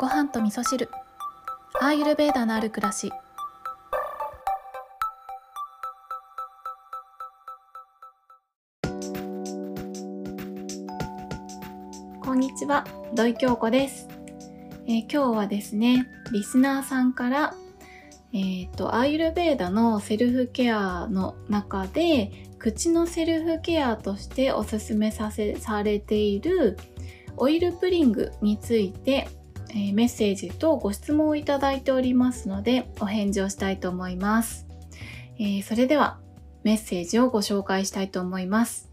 ご飯と味噌汁。アーユルベーダのある暮らし。こんにちは。土井京子です、えー今日はですねリスナーさんからえっ、とアーユルベーダのセルフケアの中で口のセルフケアとしておすすめさせされているオイルプリングについて、えーメッセージとご質問をいただいておりますのでお返事をしたいと思います、えーそれではメッセージをご紹介したいと思います。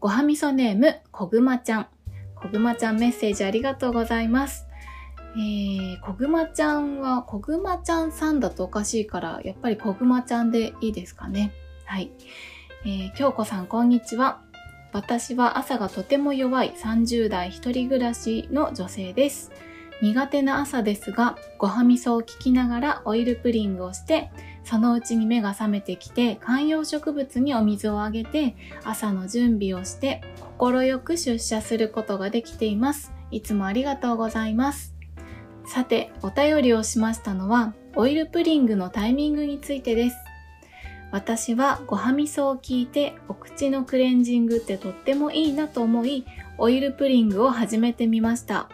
ごはみそネームこぐまちゃん。こぐまちゃんメッセージありがとうございます。えー、こぐまちゃんはこぐまちゃんさんだとおかしいからやっぱりこぐまちゃんでいいですかね。はい。えー、京子さんこんにちは。私は朝がとても弱い30代一人暮らしの女性です。苦手な朝ですが、ごはみそを聞きながらオイルプリングをして、そのうちに目が覚めてきて、観葉植物にお水をあげて、朝の準備をして、心よく出社することができています。いつもありがとうございます。さて、お便りをしましたのは、オイルプリングのタイミングについてです。私はごはみそを聞いてお口のクレンジングってとってもいいなと思いオイルプリングを始めてみました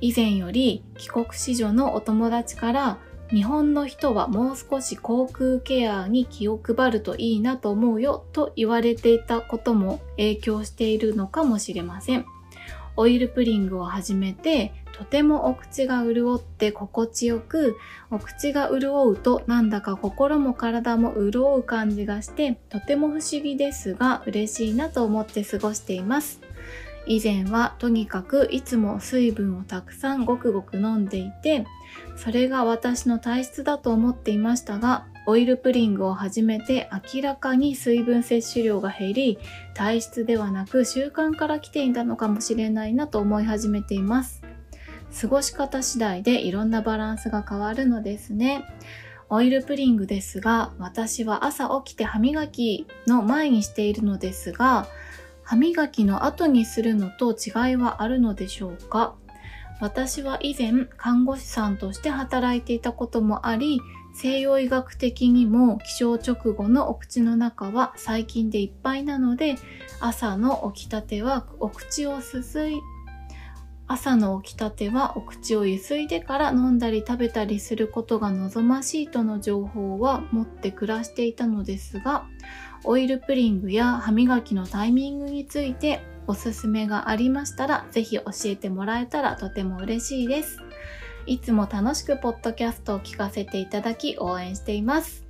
以前より帰国子女のお友達から日本の人はもう少し口腔ケアに気を配るといいなと思うよと言われていたことも影響しているのかもしれません。オイルプリングを始めてとてもお口が潤って心地よくお口が潤うとなんだか心も体も潤う感じがしてとても不思議ですが嬉しいなと思って過ごしています。以前はとにかくいつも水分をたくさんごくごく飲んでいてそれが私の体質だと思っていましたがオイルプリングを始めて明らかに水分摂取量が減り体質ではなく習慣から来ていたのかもしれないなと思い始めています過ごし方次第でいろんなバランスが変わるのですね。オイルプリングですが、私は朝起きて歯磨きの前にしているのですが、歯磨きの後にするのと違いはあるのでしょうか？私は以前看護師さんとして働いていたこともあり、西洋医学的にも起床直後のお口の中は細菌でいっぱいなので、朝の起きたてはお口をすすい朝の起きたてはお口をゆすいでから飲んだり食べたりすることが望ましいとの情報は持って暮らしていたのですがオイルプリングや歯磨きのタイミングについておすすめがありましたらぜひ教えてもらえたらとても嬉しいです。いつも楽しくポッドキャストを聞かせていただき応援しています。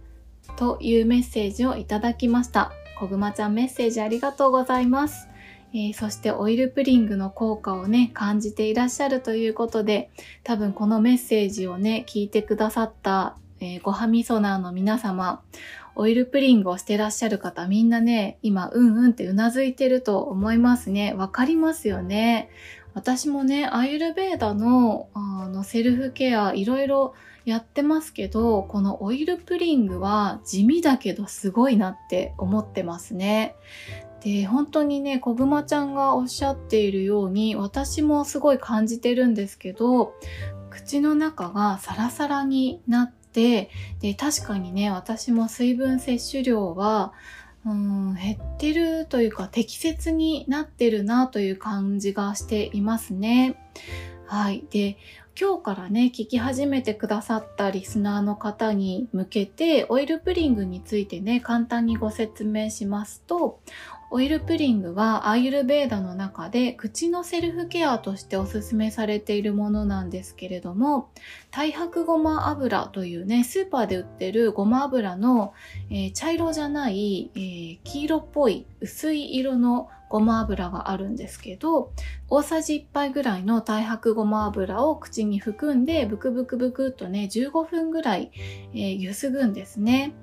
というメッセージをいただきました。こぐまちゃんメッセージありがとうございます。えーそしてオイルプリングの効果をね、感じていらっしゃるということで、多分このメッセージをね、聞いてくださった、えーごはみそナーの皆様、オイルプリングをしてらっしゃる方、みんなね、今、うんうんってうなずいてると思いますね。わかりますよね。私もね、アイルベーダのあのセルフケア、いろいろやってますけど、このオイルプリングは地味だけどすごいなって思ってますね。で本当にねこぐまちゃんがおっしゃっているように私もすごい感じてるんですけど口の中がサラサラになっててで確かにね私も水分摂取量はうん減ってるというか適切になってるなという感じがしていますね。はい。で、今日からね、聞き始めてくださったリスナーの方に向けて、オイルプリングについてね、簡単にご説明しますと、オイルプリングはアーユルベーダの中で口のセルフケアとしておすすめされているものなんですけれども、太白ごま油というね、スーパーで売ってるごま油の、えー茶色じゃない、えー黄色っぽい薄い色のごま油があるんですけど、大さじ1杯ぐらいの太白ごま油を口に含んでブクブクブクっとね15分ぐらい、えーゆすぐんですね。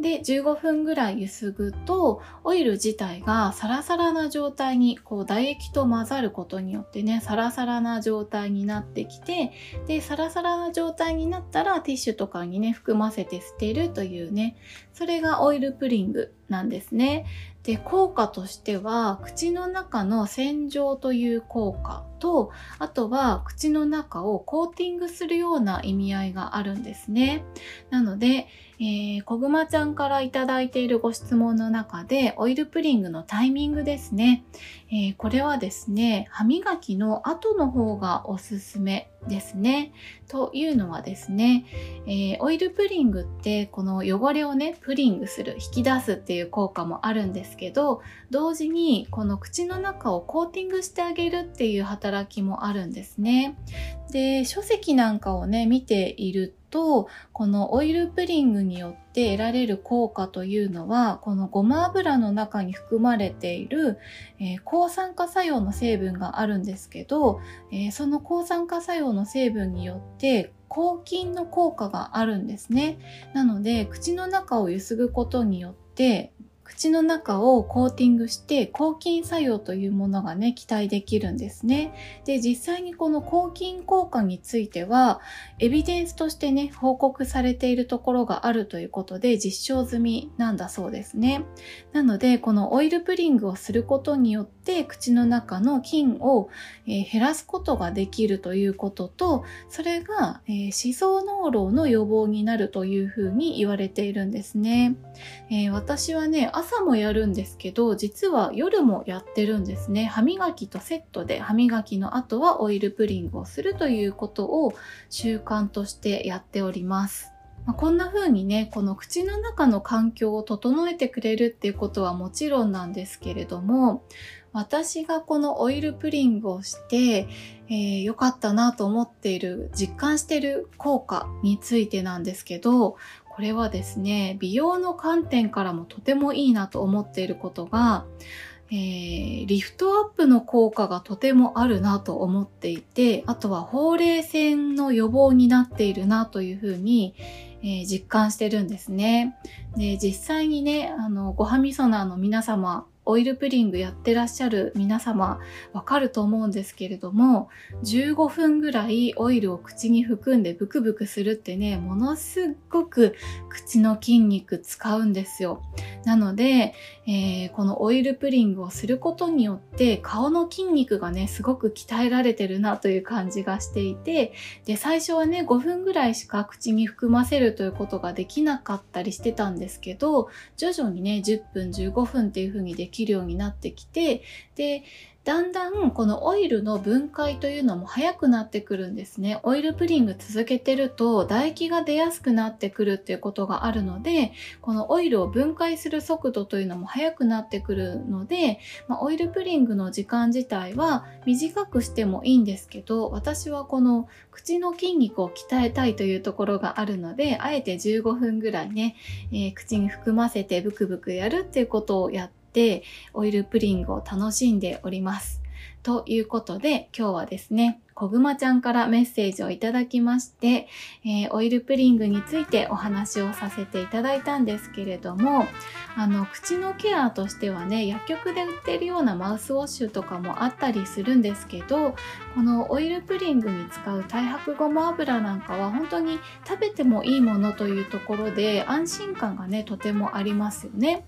で15分ぐらいゆすぐとオイル自体がサラサラな状態にこう唾液と混ざることによってねサラサラな状態になってきてでサラサラな状態になったらティッシュとかにね含ませて捨てるというねそれがオイルプリングなんですね。で効果としては口の中の洗浄という効果とあとは口の中をコーティングするような意味合いがあるんですね。なので、えー、こぐまちゃんからいただいているご質問の中でオイルプリングのタイミングですね。えー、これはですね、歯磨きの後の方がおすすめですね。というのはですね、えー、オイルプリングってこの汚れをね、プリングする、引き出すっていう効果もあるんですけど、同時にこの口の中をコーティングしてあげるっていう働きもあるんですね。で、書籍なんかをね、見ていると、このオイルプリングによって得られる効果というのは、このごま油の中に含まれている、えー、抗酸化作用の成分があるんですけど、えー、その抗酸化作用の成分によって抗菌の効果があるんですね。なので、口の中をゆすぐことによって、口の中をコーティングして抗菌作用というものがね、期待できるんですね。で、実際にこの抗菌効果については、エビデンスとしてね、報告されているところがあるということで実証済みなんだそうですね。なので、このオイルプリングをすることによって口の中の菌を、え、減らすことができるということと、それが、えー、思想脳漏の予防になるというふうに言われているんですね。えー、私はね、朝もやるんですけど、実は夜もやってるんですね。歯磨きとセットで歯磨きの後はオイルプリングをするということを習慣としてやっております。ま、こんな風にね、この口の中の環境を整えてくれるっていうことはもちろんなんですけれども、私がこのオイルプリングをして、えー、かったなと思っている、実感している効果についてなんですけど、これはですね、美容の観点からもとてもいいなと思っていることが、えー、リフトアップの効果がとてもあるなと思っていて、あとはほうれい線の予防になっているなというふうに、えー、実感してるんですね。で、実際にね、あの、ごはみそなの皆様、オイルプリングやってらっしゃる皆様わかると思うんですけれども15分ぐらいオイルを口に含んでブクブクするってねものすごく口の筋肉使うんですよ。なので、えー、このオイルプリングをすることによって顔の筋肉がねすごく鍛えられてるなという感じがしていてで最初はね5分ぐらいしか口に含ませるということができなかったりしてたんですけど徐々にね10分15分っていう風にできるようになってきて、で、だんだんこのオイルの分解というのも早くなってくるんですね。オイルプリング続けてると唾液が出やすくなってくるっていうことがあるので、このオイルを分解する速度というのも速くなってくるので、まあ、オイルプリングの時間自体は短くしてもいいんですけど、私はこの口の筋肉を鍛えたいというところがあるので、あえて15分ぐらいね、えー、口に含ませてブクブクやるっていうことをやってってオイルプリングを楽しんでおります。ということで今日はですね、こぐまちゃんからメッセージをいただきまして、えー、オイルプリングについてお話をさせていただいたんですけれども、あの、口のケアとしてはね、薬局で売ってるようなマウスウォッシュとかもあったりするんですけど、このオイルプリングに使う太白ごま油なんかは本当に食べてもいいものというところで安心感がね、とてもありますよね。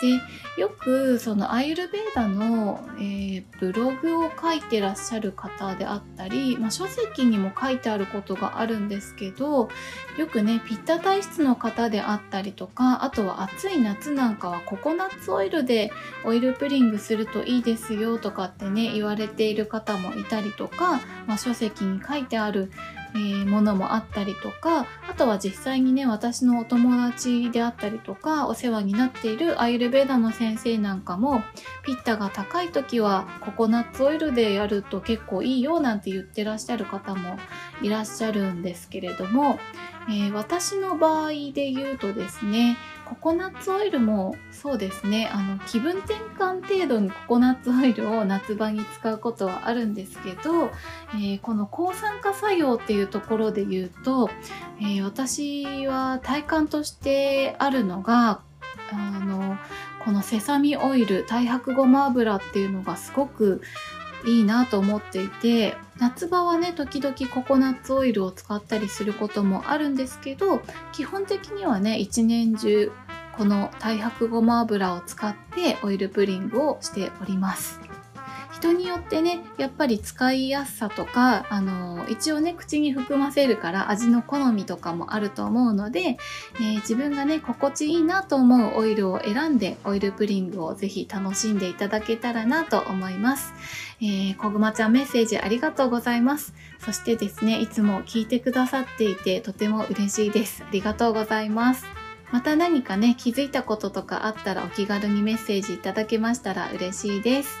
で、よくそのアイルベーダの、えー、ブログを書いてらっしゃる方であったり、り、まあ、書籍にも書いてあることがあるんですけどよくねピッタ体質の方であったりとかあとは暑い夏なんかはココナッツオイルでオイルプリングするといいですよとかってね言われている方もいたりとか、まあ、書籍に書いてあるえー、ものもあったりとかあとは実際にね私のお友達であったりとかお世話になっているアイルベーダの先生なんかもピッタが高い時はココナッツオイルでやると結構いいよなんて言ってらっしゃる方もいらっしゃるんですけれども、えー、私の場合で言うとですねココナッツオイルもそうですね。あの気分転換程度にココナッツオイルを夏場に使うことはあるんですけど、えー、この抗酸化作用っていうところで言うと、えー、私は体感としてあるのがあのこのセサミオイル太白ごま油っていうのがすごくいいなと思っていて夏場はね時々ココナッツオイルを使ったりすることもあるんですけど基本的にはね一年中この太白ごま油を使ってオイルプリングをしております。人によってねやっぱり使いやすさとかあの一応ね口に含ませるから味の好みとかもあると思うので、えー、自分がね心地いいなと思うオイルを選んでオイルプリングをぜひ楽しんでいただけたらなと思います。えー、こぐまちゃんメッセージありがとうございます。そしてですね、いつも聞いてくださっていてとても嬉しいです。ありがとうございます。また何かね、気づいたこととかあったらお気軽にメッセージいただけましたら嬉しいです。